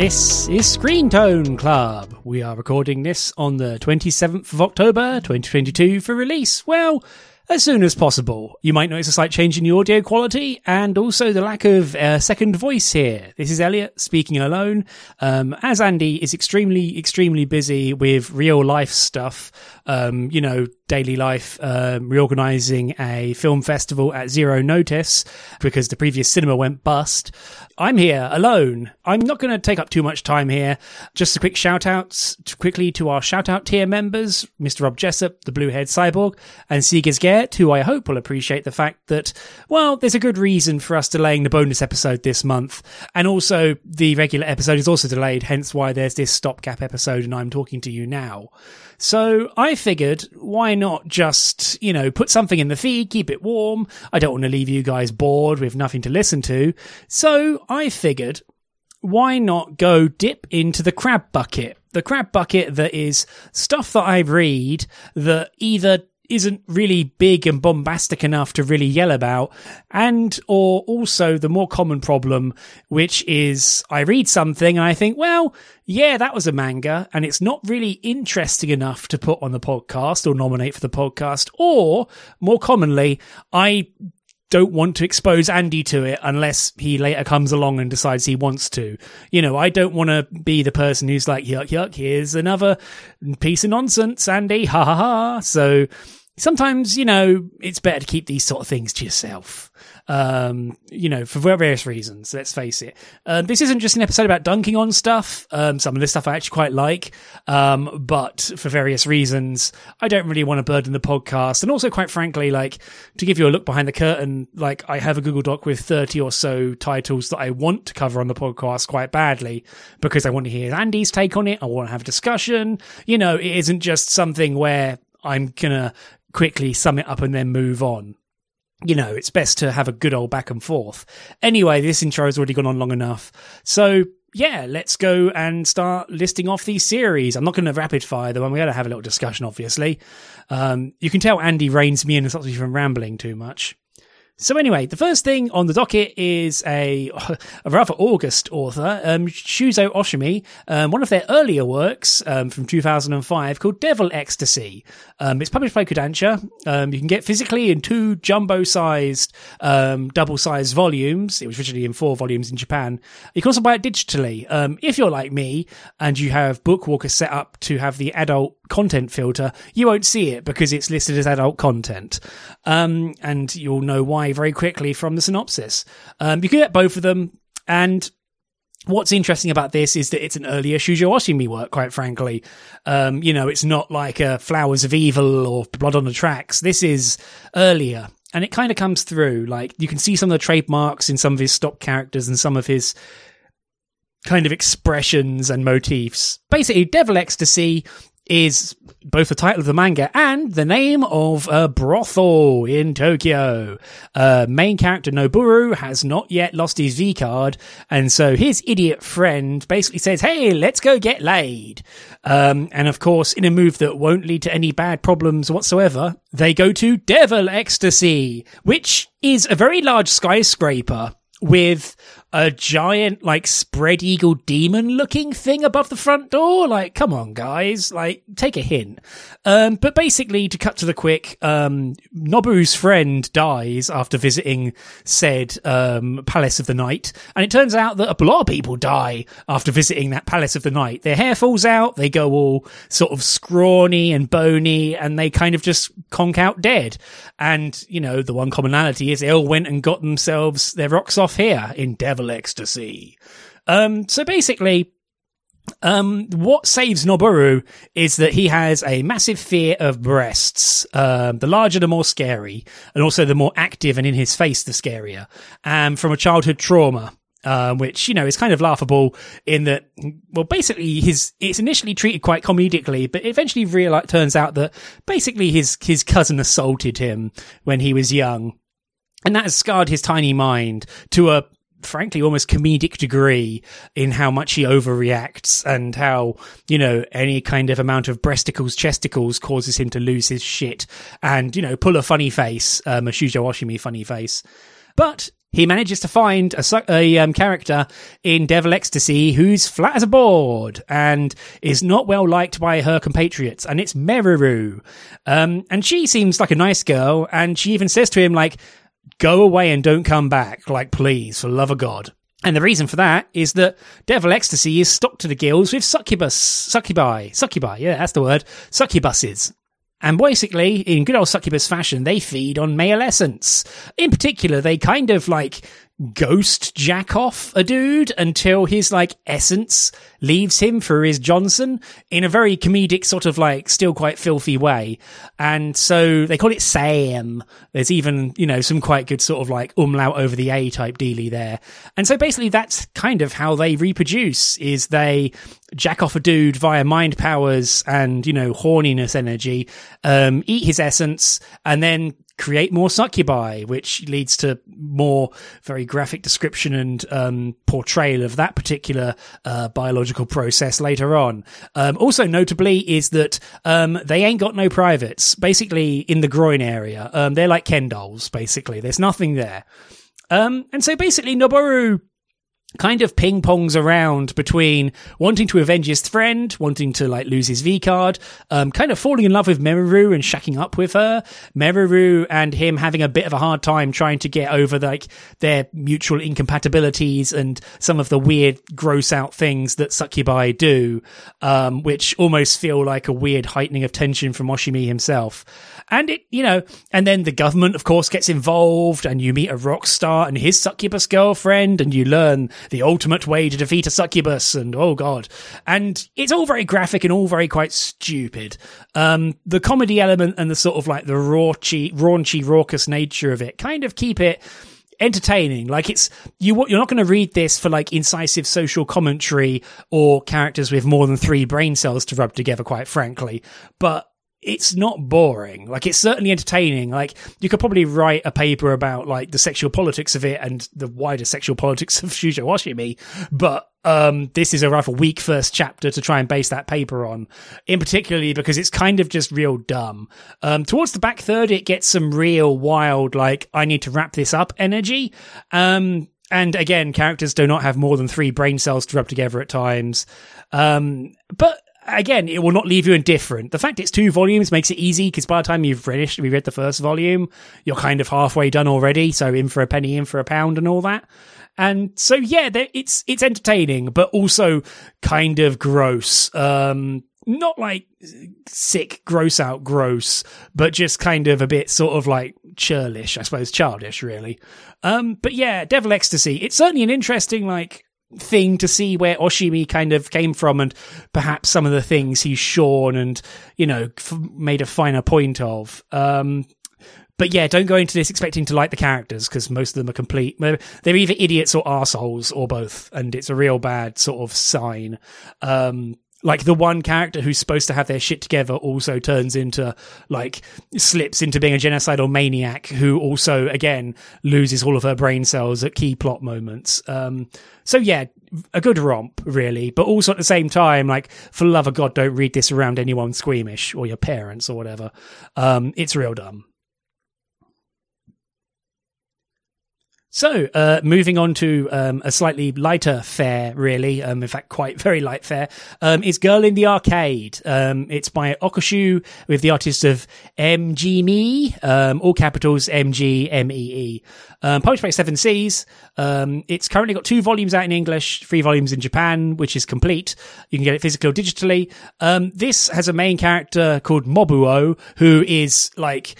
This is Screen Tone Club. We are recording this on the 27th of October 2022 for release. Well, as soon as possible. You might notice a slight change in the audio quality and also the lack of a second voice here. This is Elliot speaking alone. Um, as Andy is extremely, extremely busy with real life stuff, um, you know, daily life, um, reorganizing a film festival at zero notice because the previous cinema went bust. I'm here alone. I'm not going to take up too much time here. Just a quick shout outs quickly to our shout out tier members, Mr. Rob Jessup, the Bluehead Cyborg, and Sigis Who I hope will appreciate the fact that, well, there's a good reason for us delaying the bonus episode this month. And also the regular episode is also delayed, hence why there's this stopgap episode and I'm talking to you now. So I figured, why not just, you know, put something in the feed, keep it warm. I don't want to leave you guys bored with nothing to listen to. So I figured, why not go dip into the crab bucket? The crab bucket that is stuff that I read that either isn't really big and bombastic enough to really yell about and or also the more common problem which is i read something and i think well yeah that was a manga and it's not really interesting enough to put on the podcast or nominate for the podcast or more commonly i don't want to expose Andy to it unless he later comes along and decides he wants to. You know, I don't want to be the person who's like, yuck, yuck, here's another piece of nonsense, Andy, ha ha ha. So sometimes, you know, it's better to keep these sort of things to yourself. Um, you know, for various reasons, let's face it. Um, this isn't just an episode about dunking on stuff. Um, some of this stuff I actually quite like. Um, but for various reasons, I don't really want to burden the podcast. And also, quite frankly, like, to give you a look behind the curtain, like, I have a Google Doc with 30 or so titles that I want to cover on the podcast quite badly because I want to hear Andy's take on it. I want to have a discussion. You know, it isn't just something where I'm gonna quickly sum it up and then move on. You know, it's best to have a good old back and forth. Anyway, this intro has already gone on long enough. So, yeah, let's go and start listing off these series. I'm not going to rapid fire them. I'm going to have a little discussion, obviously. Um, you can tell Andy reins me in and stops me from rambling too much. So anyway, the first thing on the docket is a, a rather August author, um, Shuzo Oshimi, um, one of their earlier works um, from 2005 called Devil Ecstasy. Um, it's published by Kodansha. Um, you can get physically in two jumbo-sized, um, double-sized volumes. It was originally in four volumes in Japan. You can also buy it digitally. if you're like me and you have Bookwalker set up to have the adult content filter, you won't see it because it's listed as adult content. Um, and you'll know why very quickly from the synopsis. Um, you can get both of them. And what's interesting about this is that it's an earlier Shuzo Oshimi work, quite frankly. Um, you know, it's not like a Flowers of Evil or Blood on the Tracks. This is earlier. And it kind of comes through. Like, you can see some of the trademarks in some of his stock characters and some of his kind of expressions and motifs. Basically, Devil Ecstasy is both the title of the manga and the name of a brothel in Tokyo. Uh, main character Noboru has not yet lost his V card, and so his idiot friend basically says, Hey, let's go get laid. Um, and of course, in a move that won't lead to any bad problems whatsoever, they go to Devil Ecstasy, which is a very large skyscraper with a giant like spread eagle demon looking thing above the front door? Like come on guys. Like take a hint. Um, but basically to cut to the quick um, nobu's friend dies after visiting said um, palace of the night. And it turns out that a lot of people die after visiting that palace of the night. Their hair falls out they go all sort of scrawny and bony and they kind of just conk out dead. And you know the one commonality is they all went and got themselves their rocks off here in devil ecstasy. Um, so basically, um, what saves Noboru is that he has a massive fear of breasts. Um, the larger, the more scary, and also the more active and in his face, the scarier. Um, from a childhood trauma. Um, which you know is kind of laughable in that, well, basically his it's initially treated quite comedically, but eventually real turns out that basically his his cousin assaulted him when he was young, and that has scarred his tiny mind to a frankly almost comedic degree in how much he overreacts and how you know any kind of amount of breasticles chesticles causes him to lose his shit and you know pull a funny face um a Shuzo Oshimi funny face but he manages to find a, a um, character in Devil Ecstasy who's flat as a board and is not well liked by her compatriots, and it's Meruru. Um, and she seems like a nice girl, and she even says to him, like, go away and don't come back, like, please, for love of God. And the reason for that is that Devil Ecstasy is stocked to the gills with succubus, succubi, succubi, yeah, that's the word, succubuses. And basically, in good old succubus fashion, they feed on male essence. In particular, they kind of like ghost jack off a dude until his like essence leaves him for his Johnson in a very comedic sort of like still quite filthy way. And so they call it Sam. There's even, you know, some quite good sort of like umlaut over the A type dealy there. And so basically that's kind of how they reproduce is they jack off a dude via mind powers and, you know, horniness energy, um, eat his essence and then create more succubi, which leads to more very graphic description and um, portrayal of that particular uh, biological process later on. Um, also, notably, is that um, they ain't got no privates. Basically, in the groin area, um, they're like Ken dolls. Basically, there's nothing there. Um, and so basically, Noboru kind of ping pongs around between wanting to avenge his friend, wanting to like lose his V card, um, kind of falling in love with Meruru and shacking up with her, Meruru and him having a bit of a hard time trying to get over like their mutual incompatibilities and some of the weird, gross out things that succubi do, um, which almost feel like a weird heightening of tension from Oshimi himself. And it, you know, and then the government, of course, gets involved and you meet a rock star and his succubus girlfriend and you learn the ultimate way to defeat a succubus and oh god. And it's all very graphic and all very quite stupid. Um, the comedy element and the sort of like the raunchy, raunchy, raucous nature of it kind of keep it entertaining. Like it's you you're not going to read this for like incisive social commentary or characters with more than 3 brain cells to rub together quite frankly. But it's not boring. Like it's certainly entertaining. Like you could probably write a paper about like the sexual politics of it and the wider sexual politics of Shuzo Oshimi, but um, this is a rather weak first chapter to try and base that paper on, in particularly because it's kind of just real dumb. Um, towards the back third, it gets some real wild, like, I need to wrap this up energy. Um, and again, characters do not have more than three brain cells to rub together at times. Um, but again, it will not leave you indifferent. The fact it's two volumes makes it easy because by the time you've finished, we read the first volume, you're kind of halfway done already. So in for a penny, in for a pound, and all that. And so yeah, it's it's entertaining, but also kind of gross. Um, not like sick, gross out, gross, but just kind of a bit sort of like churlish, I suppose, childish, really. Um, but yeah, Devil Ecstasy. It's certainly an interesting like thing to see where Oshimi kind of came from and perhaps some of the things he's shorn and, you know, f- made a finer point of. Um, but yeah, don't go into this expecting to like the characters because most of them are complete. They're either idiots or assholes or both, and it's a real bad sort of sign. Um, like the one character who's supposed to have their shit together also turns into like slips into being a genocidal maniac who also again loses all of her brain cells at key plot moments. Um so yeah a good romp really. But also at the same time like for love of god don't read this around anyone squeamish or your parents or whatever. Um it's real dumb So, uh, moving on to um, a slightly lighter fare, really, um, in fact, quite very light fare, um, is Girl in the Arcade. Um, it's by Okushu with the artist of MG Me, um, all capitals M G M E E. Um, published by Seven Seas. it's currently got two volumes out in English, three volumes in Japan, which is complete. You can get it physically or digitally. this has a main character called Mobuo, who is like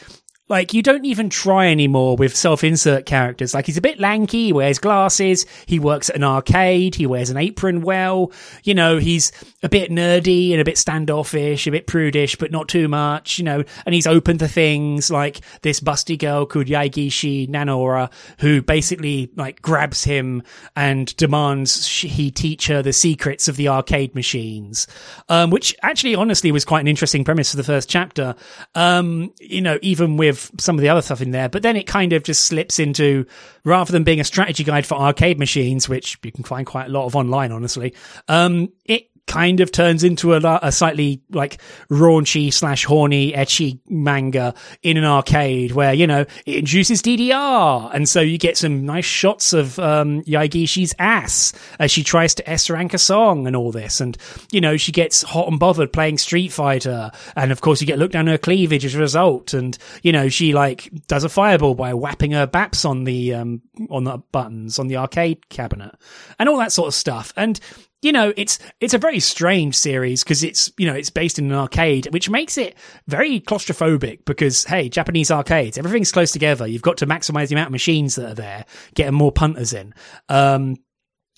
like, you don't even try anymore with self insert characters. Like, he's a bit lanky, he wears glasses, he works at an arcade, he wears an apron well. You know, he's a bit nerdy and a bit standoffish, a bit prudish, but not too much, you know, and he's open to things like this busty girl called Yaigishi Nanora, who basically, like, grabs him and demands he teach her the secrets of the arcade machines. Um, which actually, honestly, was quite an interesting premise for the first chapter. Um, you know, even with some of the other stuff in there, but then it kind of just slips into rather than being a strategy guide for arcade machines, which you can find quite a lot of online, honestly. Um, it kind of turns into a, a slightly like raunchy slash horny ecchi manga in an arcade where you know it induces DDR and so you get some nice shots of um, Yaigishi's ass as she tries to S rank a song and all this. And you know she gets hot and bothered playing Street Fighter. And of course you get looked down her cleavage as a result. And you know she like does a fireball by whapping her baps on the um on the buttons on the arcade cabinet and all that sort of stuff. And you know, it's it's a very strange series because it's you know it's based in an arcade, which makes it very claustrophobic. Because hey, Japanese arcades, everything's close together. You've got to maximize the amount of machines that are there, getting more punters in. Um,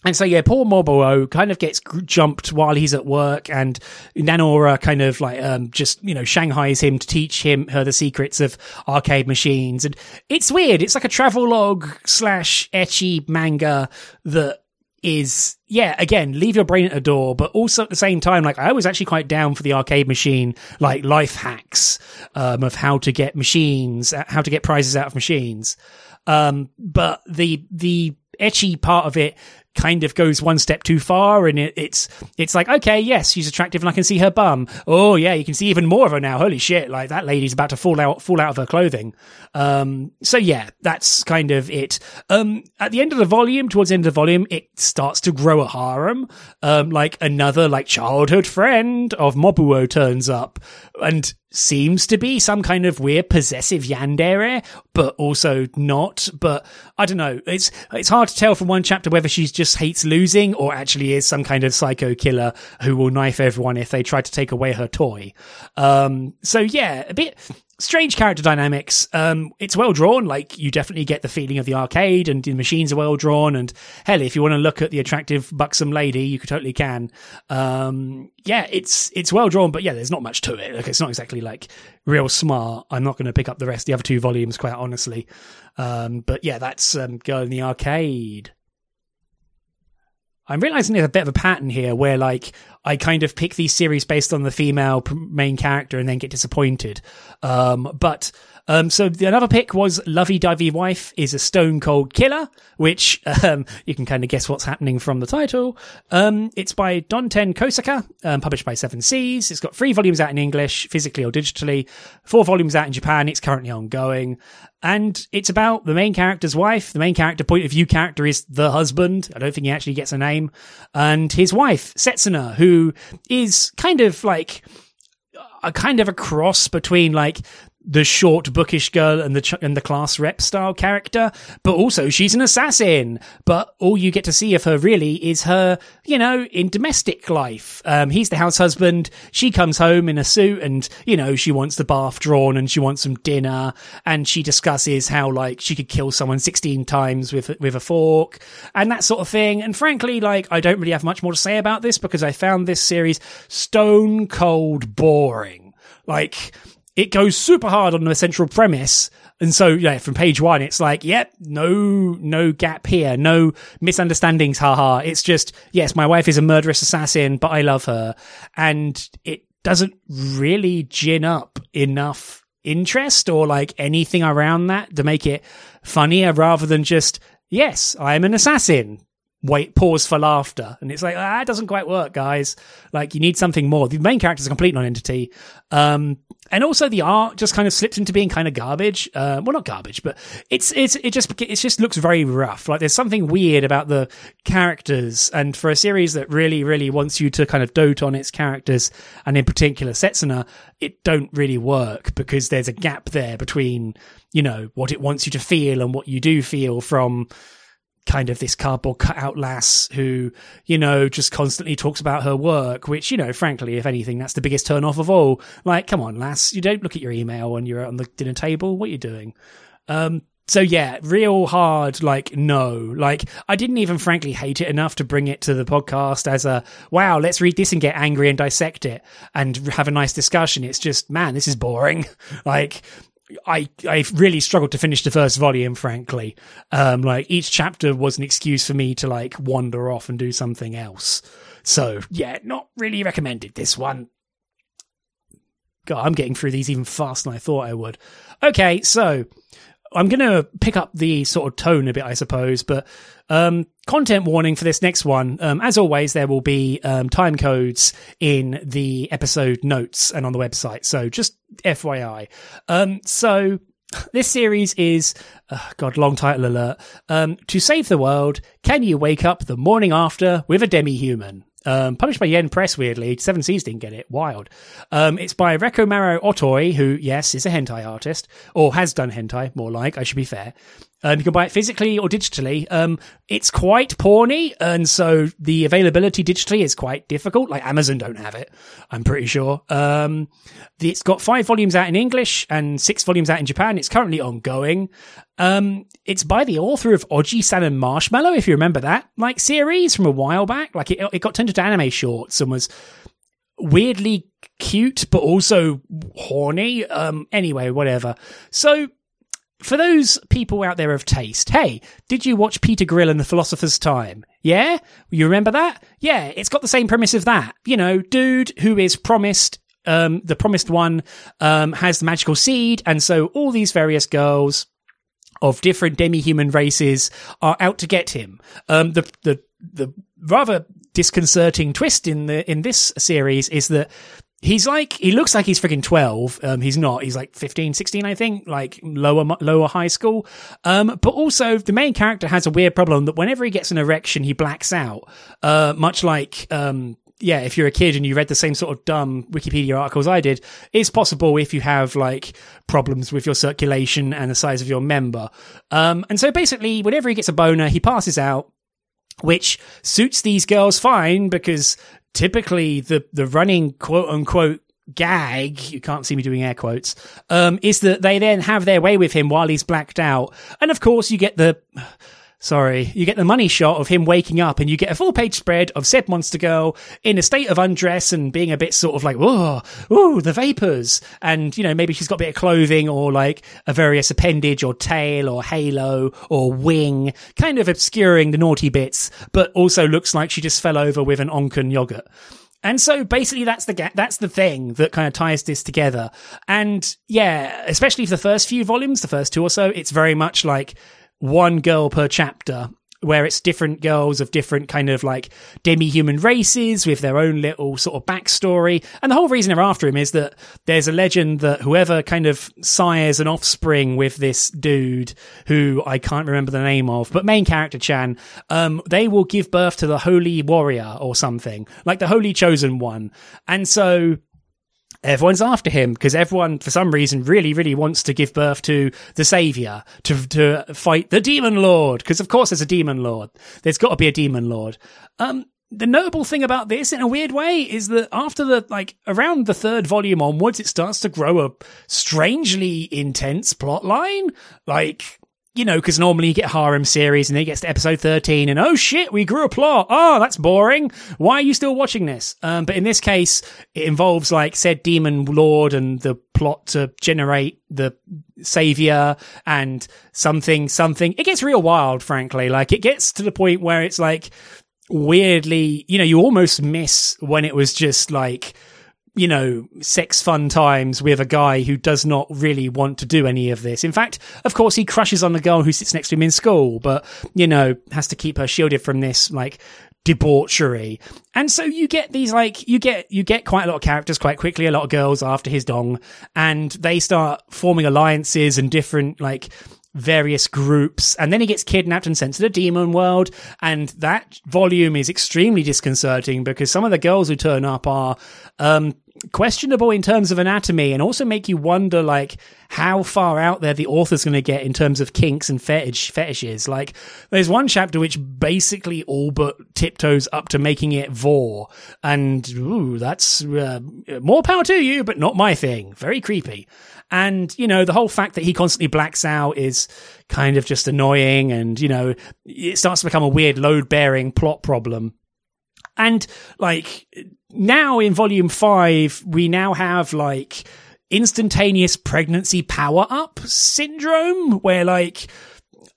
and so, yeah, poor Mobuo kind of gets jumped while he's at work, and Nanora kind of like um, just you know shanghais him to teach him her the secrets of arcade machines, and it's weird. It's like a travelogue slash ecchi manga that is yeah again leave your brain at a door but also at the same time like i was actually quite down for the arcade machine like life hacks um, of how to get machines how to get prizes out of machines. Um, but the the ecchi part of it kind of goes one step too far and it, it's it's like okay yes she's attractive and i can see her bum. Oh yeah you can see even more of her now. Holy shit like that lady's about to fall out fall out of her clothing. Um so yeah that's kind of it. Um at the end of the volume towards the end of the volume it starts to grow a harem um like another like childhood friend of mobuo turns up and seems to be some kind of weird possessive yandere, but also not. But I don't know. It's it's hard to tell from one chapter whether she just hates losing or actually is some kind of psycho killer who will knife everyone if they try to take away her toy. Um, so yeah, a bit strange character dynamics. Um, it's well drawn. Like you definitely get the feeling of the arcade, and the machines are well drawn. And hell, if you want to look at the attractive buxom lady, you could totally can. Um, yeah, it's it's well drawn, but yeah, there's not much to it. Like it's not exactly like real smart. I'm not going to pick up the rest the other two volumes, quite honestly. Um, but yeah, that's um, Girl in the Arcade. I'm realizing there's a bit of a pattern here where like I kind of pick these series based on the female main character and then get disappointed. Um, but um, so the, another pick was Lovey Dovey Wife is a Stone Cold Killer, which um, you can kind of guess what's happening from the title. Um, it's by Donten Kosaka, um, published by Seven Seas. It's got three volumes out in English, physically or digitally, four volumes out in Japan. It's currently ongoing. And it's about the main character's wife. The main character point of view character is the husband. I don't think he actually gets a name. And his wife, Setsuna, who is kind of like a kind of a cross between like the short bookish girl and the ch- and the class rep style character, but also she's an assassin. But all you get to see of her really is her, you know, in domestic life. Um, he's the house husband. She comes home in a suit, and you know she wants the bath drawn and she wants some dinner, and she discusses how like she could kill someone sixteen times with with a fork and that sort of thing. And frankly, like I don't really have much more to say about this because I found this series stone cold boring. Like it goes super hard on the central premise. And so, yeah, from page one, it's like, yep, no, no gap here, no misunderstandings, haha. It's just, yes, my wife is a murderous assassin, but I love her. And it doesn't really gin up enough interest or like anything around that to make it funnier rather than just, yes, I am an assassin wait, pause for laughter. And it's like, ah, it doesn't quite work, guys. Like, you need something more. The main character is a complete non-entity. Um, and also the art just kind of slips into being kind of garbage. Uh, well, not garbage, but it's, it's, it just, it just looks very rough. Like there's something weird about the characters. And for a series that really, really wants you to kind of dote on its characters and in particular Setsuna, it don't really work because there's a gap there between, you know, what it wants you to feel and what you do feel from, kind of this cardboard cutout lass who, you know, just constantly talks about her work, which, you know, frankly, if anything, that's the biggest turn off of all. Like, come on, lass, you don't look at your email when you're on the dinner table. What are you doing? Um, so yeah, real hard, like, no. Like, I didn't even frankly hate it enough to bring it to the podcast as a, wow, let's read this and get angry and dissect it and have a nice discussion. It's just, man, this is boring. like, I I really struggled to finish the first volume, frankly. Um, like each chapter was an excuse for me to like wander off and do something else. So yeah, not really recommended this one. God, I'm getting through these even faster than I thought I would. Okay, so I'm going to pick up the sort of tone a bit, I suppose, but um, content warning for this next one. Um, as always, there will be um, time codes in the episode notes and on the website. So just FYI. Um, so this series is, uh, God, long title alert. Um, to save the world, can you wake up the morning after with a demi-human? Um, published by Yen Press, weirdly. Seven Seas didn't get it. Wild. Um, it's by Rekomaro Otoi, who, yes, is a hentai artist, or has done hentai, more like, I should be fair. Um, you can buy it physically or digitally. Um, it's quite porny, and so the availability digitally is quite difficult. Like Amazon don't have it, I'm pretty sure. Um, it's got five volumes out in English and six volumes out in Japan. It's currently ongoing. Um, it's by the author of Oji-san and Marshmallow, if you remember that, like series from a while back. Like it, it got turned into anime shorts and was weirdly cute, but also horny. Um, anyway, whatever. So for those people out there of taste, hey, did you watch Peter Grill and the Philosopher's Time? Yeah? You remember that? Yeah, it's got the same premise of that. You know, dude who is promised, um, the promised one, um, has the magical seed, and so all these various girls of different demi-human races are out to get him. Um, the, the, the rather disconcerting twist in the, in this series is that he's like he looks like he's freaking 12 um he's not. He's like 15 16 i think like lower lower high school. Um but also the main character has a weird problem that whenever he gets an erection he blacks out. Uh much like um yeah, if you're a kid and you read the same sort of dumb Wikipedia articles I did, it's possible if you have like problems with your circulation and the size of your member. Um, and so basically, whenever he gets a boner, he passes out, which suits these girls fine because typically the the running quote unquote gag you can't see me doing air quotes um is that they then have their way with him while he's blacked out. And of course you get the sorry. You get the money shot of him waking up and you get a full page spread of said monster girl in a state of undress and being a bit sort of like whoa ooh the vapors. And you know maybe she's got a bit of clothing or like a various appendage or tail or halo or wing kind of obscuring the naughty bits but also looks like she just fell over with an onken yogurt. And so basically that's the that's the thing that kind of ties this together. And yeah, especially for the first few volumes, the first two or so, it's very much like one girl per chapter where it's different girls of different kind of like demi-human races with their own little sort of backstory. And the whole reason they're after him is that there's a legend that whoever kind of sires an offspring with this dude, who I can't remember the name of, but main character Chan, um, they will give birth to the holy warrior or something, like the holy chosen one. And so everyone's after him because everyone, for some reason, really, really wants to give birth to the savior to to fight the demon lord. Because of course, there's a demon lord. There's got to be a demon lord. Um, the notable thing about this, in a weird way, is that after the like around the third volume onwards, it starts to grow a strangely intense plot line. Like you know, because normally you get harem series and then it gets to episode 13 and oh shit, we grew a plot. Oh, that's boring. Why are you still watching this? Um, but in this case, it involves like said demon lord and the plot to generate the savior and something, something. It gets real wild, frankly. Like it gets to the point where it's like weirdly, you know, you almost miss when it was just like, you know, sex fun times with a guy who does not really want to do any of this. In fact, of course, he crushes on the girl who sits next to him in school, but, you know, has to keep her shielded from this, like, debauchery. And so you get these, like, you get, you get quite a lot of characters quite quickly, a lot of girls after his dong, and they start forming alliances and different, like, various groups and then he gets kidnapped and sent to the demon world and that volume is extremely disconcerting because some of the girls who turn up are um, questionable in terms of anatomy and also make you wonder like how far out there the author's going to get in terms of kinks and fetish fetishes. Like there's one chapter which basically all but tiptoes up to making it vore. And ooh that's uh, more power to you but not my thing. Very creepy. And you know the whole fact that he constantly blacks out is kind of just annoying and you know it starts to become a weird load bearing plot problem and like now in volume five, we now have like instantaneous pregnancy power up syndrome where like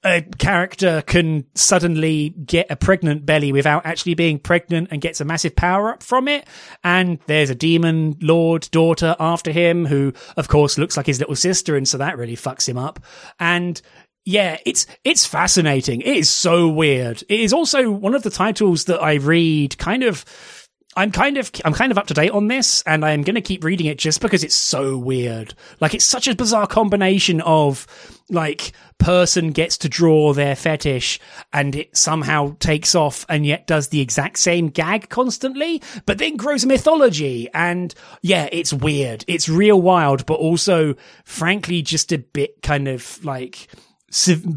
a character can suddenly get a pregnant belly without actually being pregnant and gets a massive power up from it. And there's a demon lord daughter after him who, of course, looks like his little sister. And so that really fucks him up. And yeah, it's it's fascinating. It is so weird. It is also one of the titles that I read kind of I'm kind of I'm kind of up to date on this, and I'm going to keep reading it just because it's so weird. Like it's such a bizarre combination of like person gets to draw their fetish and it somehow takes off and yet does the exact same gag constantly, but then grows a mythology. And yeah, it's weird. It's real wild, but also frankly just a bit kind of like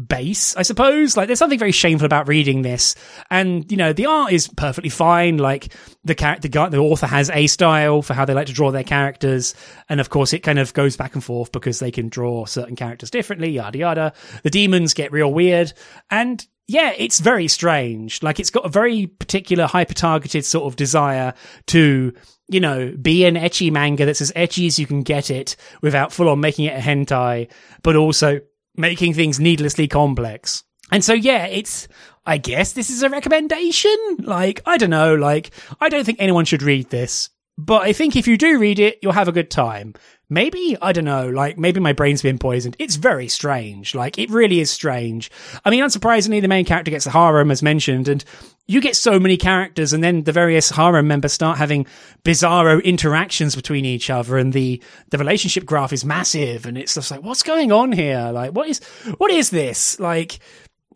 base, I suppose. Like, there's something very shameful about reading this, and you know, the art is perfectly fine. Like, the character, the author has a style for how they like to draw their characters, and of course, it kind of goes back and forth because they can draw certain characters differently. Yada yada. The demons get real weird, and yeah, it's very strange. Like, it's got a very particular, hyper targeted sort of desire to you know, be an ecchi manga that's as ecchi as you can get it without full on making it a hentai, but also making things needlessly complex. And so, yeah, it's, I guess this is a recommendation. Like, I don't know, like, I don't think anyone should read this, but I think if you do read it, you'll have a good time. Maybe, I don't know, like, maybe my brain's been poisoned. It's very strange. Like, it really is strange. I mean, unsurprisingly, the main character gets a harem, as mentioned, and you get so many characters and then the various harem members start having bizarro interactions between each other and the the relationship graph is massive and it's just like what's going on here like what is what is this like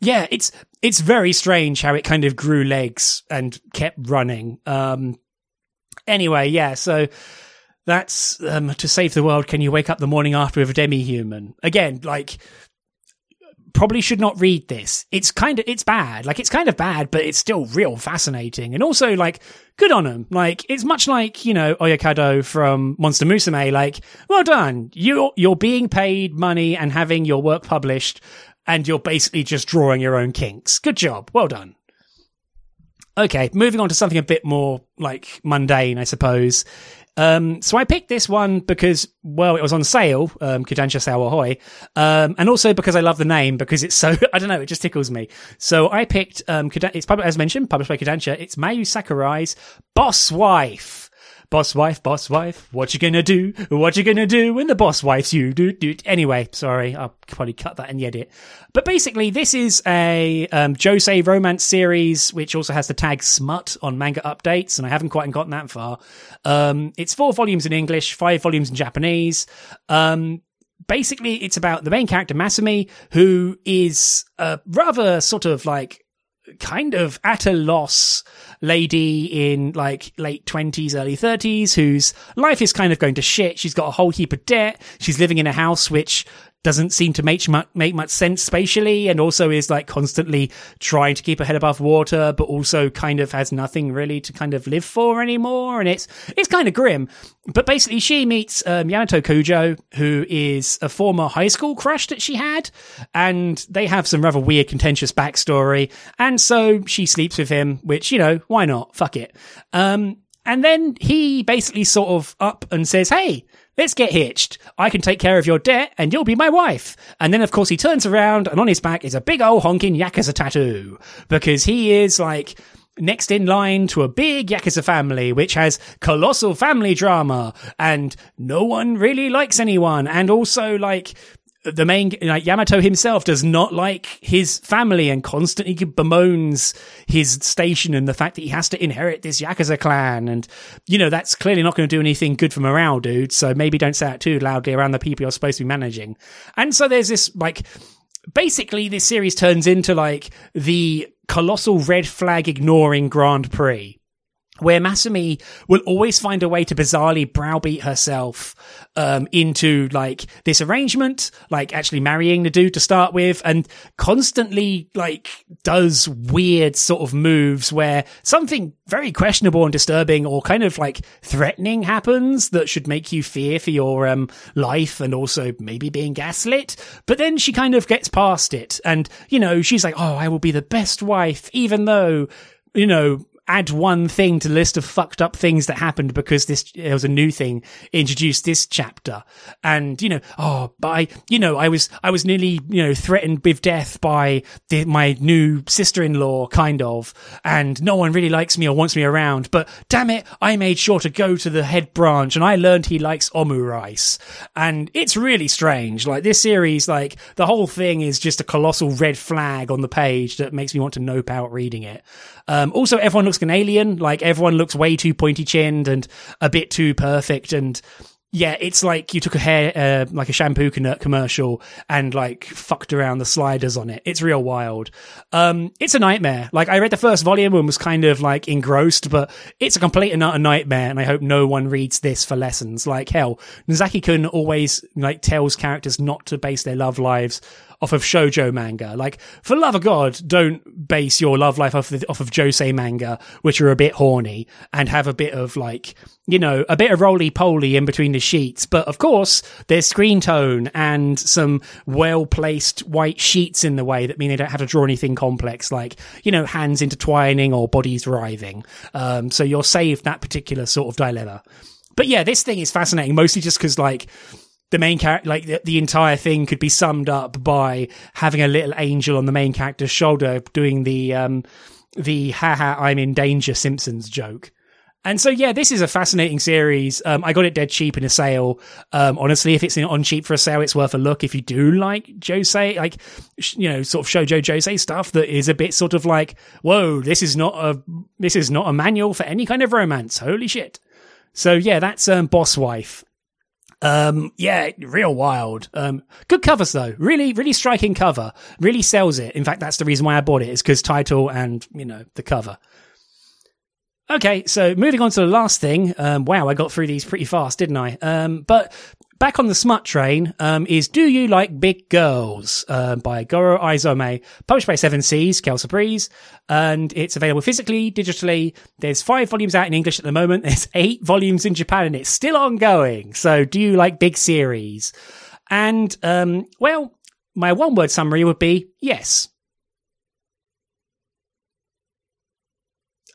yeah it's it's very strange how it kind of grew legs and kept running um anyway yeah so that's um, to save the world. Can you wake up the morning after with a demi-human? Again, like probably should not read this. It's kind of, it's bad. Like, it's kind of bad, but it's still real fascinating. And also, like, good on them. Like, it's much like, you know, Oyakado from Monster Musume. Like, well done. You're, you're being paid money and having your work published, and you're basically just drawing your own kinks. Good job. Well done. Okay, moving on to something a bit more, like, mundane, I suppose. Um, so I picked this one because, well, it was on sale, um, Kodansha Sao Ahoy, um, and also because I love the name because it's so, I don't know, it just tickles me. So I picked, um, it's published, as mentioned, published by Kodansha. It's Mayu Sakurai's Boss Wife. Boss wife, boss wife, what you gonna do? What you gonna do when the boss wife's you? Do, do. Anyway, sorry, I'll probably cut that in the edit. But basically, this is a um, Josei romance series, which also has the tag smut on manga updates, and I haven't quite gotten that far. Um, it's four volumes in English, five volumes in Japanese. Um, basically, it's about the main character, Masumi, who is a rather sort of like kind of at a loss lady in like late 20s, early 30s whose life is kind of going to shit. She's got a whole heap of debt. She's living in a house which doesn't seem to make much, make much sense spatially and also is like constantly trying to keep her head above water, but also kind of has nothing really to kind of live for anymore. And it's, it's kind of grim. But basically she meets, um, Yamato Kujo, who is a former high school crush that she had. And they have some rather weird, contentious backstory. And so she sleeps with him, which, you know, why not? Fuck it. Um, and then he basically sort of up and says, Hey, let's get hitched. I can take care of your debt and you'll be my wife. And then, of course, he turns around and on his back is a big old honking Yakuza tattoo because he is like, next in line to a big Yakuza family, which has colossal family drama and no one really likes anyone. And also like the main like Yamato himself does not like his family and constantly bemoans his station and the fact that he has to inherit this Yakuza clan. And you know that's clearly not going to do anything good for morale dude. So maybe don't say it too loudly around the people you're supposed to be managing. And so there's this like basically this series turns into like the colossal red flag ignoring Grand Prix where Masumi will always find a way to bizarrely browbeat herself um, into like this arrangement, like actually marrying the dude to start with, and constantly like does weird sort of moves where something very questionable and disturbing or kind of like threatening happens that should make you fear for your um, life and also maybe being gaslit. But then she kind of gets past it, and you know she's like, "Oh, I will be the best wife," even though you know add one thing to the list of fucked up things that happened because this there was a new thing introduced this chapter. And you know oh by you know i was i was nearly you know threatened with death by the, my new sister-in-law kind of. And no one really likes me or wants me around. But damn it i made sure to go to the head branch and i learned he likes omu rice. And it's really strange. Like this series like the whole thing is just a colossal red flag on the page that makes me want to nope out reading it um, also, everyone looks like an alien. Like everyone looks way too pointy chinned and a bit too perfect. And yeah, it's like you took a hair, uh, like a shampoo commercial and like fucked around the sliders on it. It's real wild. Um, it's a nightmare. Like I read the first volume and was kind of like engrossed, but it's a complete and utter nightmare. And I hope no one reads this for lessons. Like hell, Nozaki-kun always like tells characters not to base their love lives off of shojo manga. Like, for love of God, don't base your love life off of, off of josei manga, which are a bit horny and have a bit of like, you know, a bit of roly poly in between the sheets. But of course, there's screen tone and some well placed white sheets in the way that mean they don't have to draw anything complex, like, you know, hands intertwining or bodies writhing. Um, so you're saved that particular sort of dilemma. But yeah, this thing is fascinating, mostly just because, like, the main character, like the, the, entire thing could be summed up by having a little angel on the main character's shoulder doing the, um, the haha, I'm in danger Simpsons joke. And so, yeah, this is a fascinating series. Um, I got it dead cheap in a sale. Um, honestly, if it's on cheap for a sale, it's worth a look. If you do like Josei, like, you know, sort of Shoujo Josei stuff that is a bit sort of like, whoa, this is not a, this is not a manual for any kind of romance. Holy shit. So yeah, that's, um, Boss Wife. Um, yeah, real wild. Um, good covers though. Really, really striking cover. Really sells it. In fact, that's the reason why I bought it is because title and, you know, the cover. Okay, so moving on to the last thing. Um, wow, I got through these pretty fast, didn't I? Um, but back on the smut train um, is Do You Like Big Girls uh, by Goro Aizome, published by Seven Seas, Kelsey Breeze, and it's available physically, digitally. There's five volumes out in English at the moment. There's eight volumes in Japan, and it's still ongoing. So, do you like big series? And um, well, my one word summary would be yes.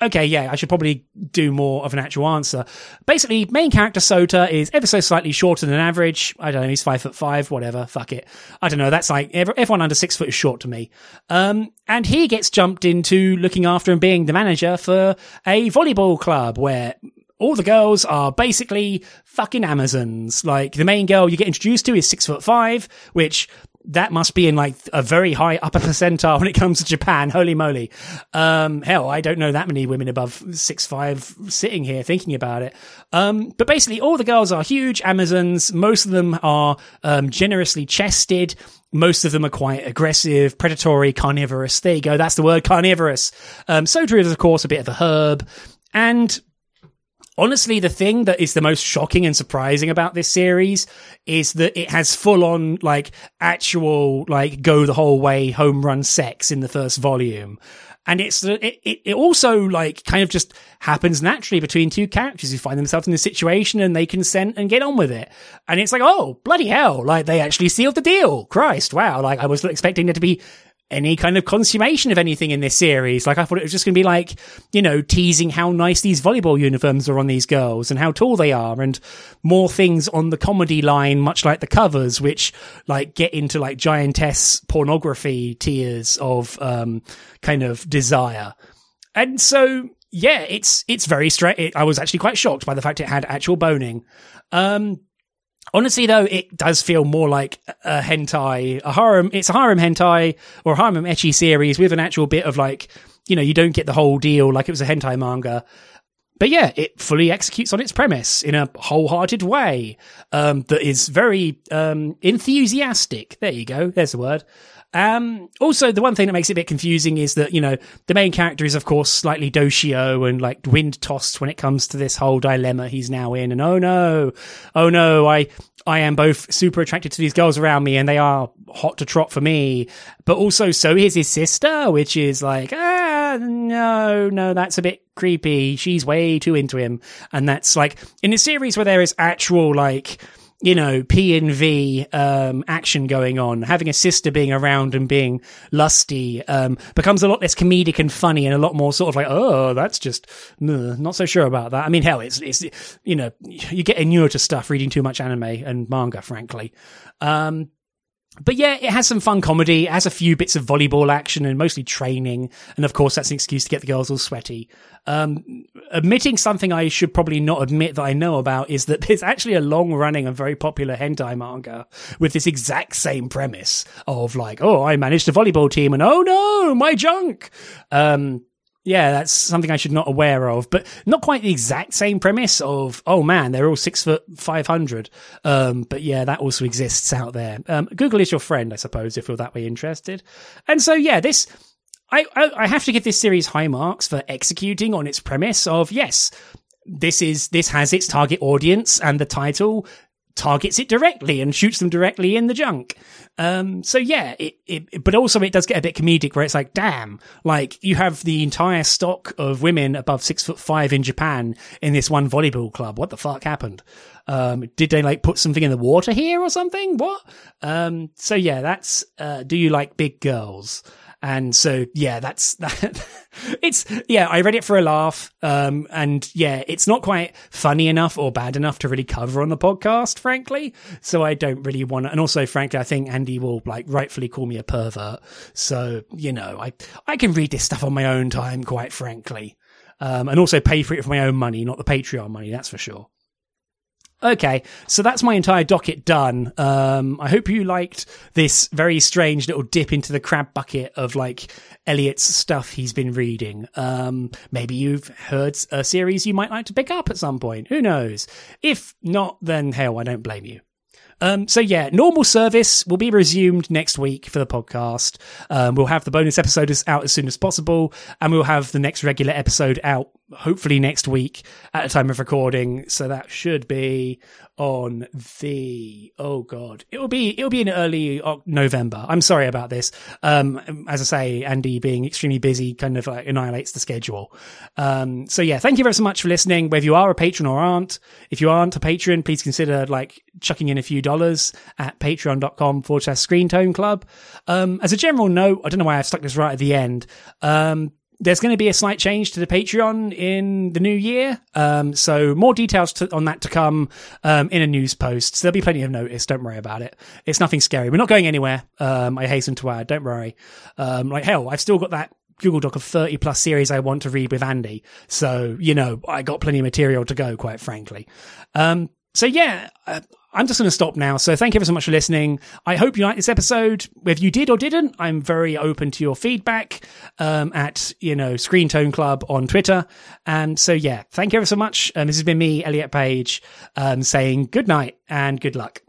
Okay, yeah, I should probably do more of an actual answer. Basically, main character Sota is ever so slightly shorter than average. I don't know, he's five foot five, whatever, fuck it. I don't know, that's like, everyone under six foot is short to me. Um, and he gets jumped into looking after and being the manager for a volleyball club where all the girls are basically fucking Amazons. Like the main girl you get introduced to is six foot five, which that must be in like a very high upper percentile when it comes to Japan. Holy moly. Um, hell, I don't know that many women above six five sitting here thinking about it. Um, but basically all the girls are huge Amazons. Most of them are, um, generously chested. Most of them are quite aggressive, predatory, carnivorous. There you go. That's the word carnivorous. Um, Sota is of course a bit of a herb. And honestly, the thing that is the most shocking and surprising about this series is that it has full on, like, actual, like, go the whole way home run sex in the first volume. And it's, uh, it, it also, like, kind of just happens naturally between two characters who find themselves in a situation and they consent and get on with it. And it's like, oh, bloody hell. Like, they actually sealed the deal. Christ, wow. Like, I was expecting there to be any kind of consummation of anything in this series. Like I thought it was just going to be like, you know, teasing how nice these volleyball uniforms are on these girls and how tall they are and more things on the comedy line, much like the covers, which like get into like giantess pornography tiers of, um, kind of desire. And so, yeah, it's, it's very straight. I was actually quite shocked by the fact it had actual boning. Um, Honestly, though, it does feel more like a hentai, a harem. It's a harem hentai or a harem ecchi series with an actual bit of like, you know, you don't get the whole deal like it was a hentai manga. But yeah, it fully executes on its premise in a wholehearted way um, that is very um, enthusiastic. There you go. There's the word. Um, also, the one thing that makes it a bit confusing is that, you know, the main character is, of course, slightly doshio and like wind tossed when it comes to this whole dilemma he's now in. And oh no, oh no, I, I am both super attracted to these girls around me and they are hot to trot for me. But also, so is his sister, which is like, ah, no, no, that's a bit creepy. She's way too into him. And that's like, in a series where there is actual, like, you know, P and V um, action going on, having a sister being around and being lusty um, becomes a lot less comedic and funny, and a lot more sort of like, oh, that's just not so sure about that. I mean, hell, it's it's you know, you get inured to stuff reading too much anime and manga, frankly. Um, but yeah, it has some fun comedy. It has a few bits of volleyball action and mostly training. And of course, that's an excuse to get the girls all sweaty. Um, admitting something I should probably not admit that I know about is that there's actually a long running and very popular hentai manga with this exact same premise of like, oh, I managed a volleyball team and oh no, my junk. Um, yeah, that's something I should not aware of, but not quite the exact same premise of, oh man, they're all six foot 500. Um, but yeah, that also exists out there. Um, Google is your friend, I suppose, if you're that way interested. And so, yeah, this, I, I, I have to give this series high marks for executing on its premise of, yes, this is, this has its target audience and the title targets it directly and shoots them directly in the junk. Um, so yeah, it, it, but also it does get a bit comedic where it's like, damn, like you have the entire stock of women above six foot five in Japan in this one volleyball club. What the fuck happened? Um, did they like put something in the water here or something? What? Um, so yeah, that's, uh, do you like big girls? And so, yeah, that's that. it's, yeah, I read it for a laugh. Um, and yeah, it's not quite funny enough or bad enough to really cover on the podcast, frankly. So I don't really want to. And also, frankly, I think Andy will like rightfully call me a pervert. So, you know, I, I can read this stuff on my own time, quite frankly. Um, and also pay for it for my own money, not the Patreon money, that's for sure. Okay, so that's my entire docket done. Um, I hope you liked this very strange little dip into the crab bucket of like Elliot's stuff he's been reading. Um, maybe you've heard a series you might like to pick up at some point. Who knows? If not, then hell, I don't blame you. Um, so yeah, normal service will be resumed next week for the podcast. Um, we'll have the bonus episodes out as soon as possible, and we'll have the next regular episode out hopefully next week at the time of recording. So that should be on the oh god it will be it'll be in early november. I'm sorry about this. Um as i say andy being extremely busy kind of like annihilates the schedule. Um so yeah thank you very so much for listening. Whether you are a patron or aren't if you aren't a patron please consider like chucking in a few dollars at patreon.com forward slash screen tone club. Um as a general note i don't know why i've stuck this right at the end. Um there's going to be a slight change to the Patreon in the new year. Um, so more details to, on that to come um, in a news post. So there'll be plenty of notice. Don't worry about it. It's nothing scary. We're not going anywhere. Um, I hasten to add. Don't worry. Um, like hell, I've still got that Google Doc of 30 plus series I want to read with Andy. So, you know, I got plenty of material to go, quite frankly. Um, so yeah, uh, I'm just going to stop now. So thank you ever so much for listening. I hope you liked this episode. If you did or didn't, I'm very open to your feedback um, at you know Screen Tone Club on Twitter. And so yeah, thank you ever so much. And this has been me, Elliot Page, um, saying good night and good luck.